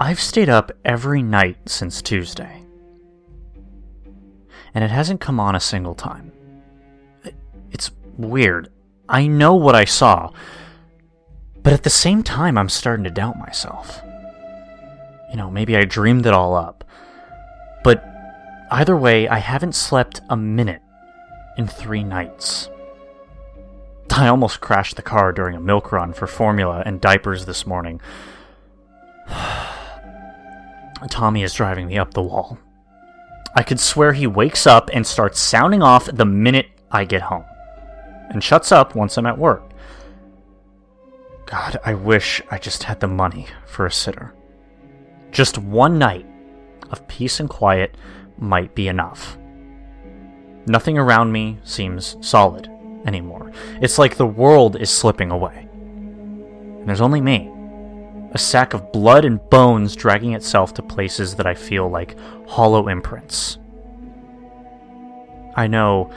I've stayed up every night since Tuesday. And it hasn't come on a single time. It's weird. I know what I saw, but at the same time, I'm starting to doubt myself. You know, maybe I dreamed it all up. But either way, I haven't slept a minute in three nights. I almost crashed the car during a milk run for formula and diapers this morning. Tommy is driving me up the wall. I could swear he wakes up and starts sounding off the minute I get home, and shuts up once I'm at work. God, I wish I just had the money for a sitter. Just one night of peace and quiet might be enough. Nothing around me seems solid anymore. It's like the world is slipping away. And there's only me a sack of blood and bones dragging itself to places that I feel like hollow imprints. I know.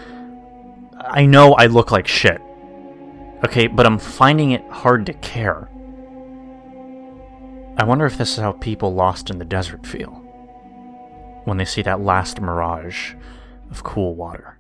I know I look like shit. Okay, but I'm finding it hard to care. I wonder if this is how people lost in the desert feel when they see that last mirage of cool water.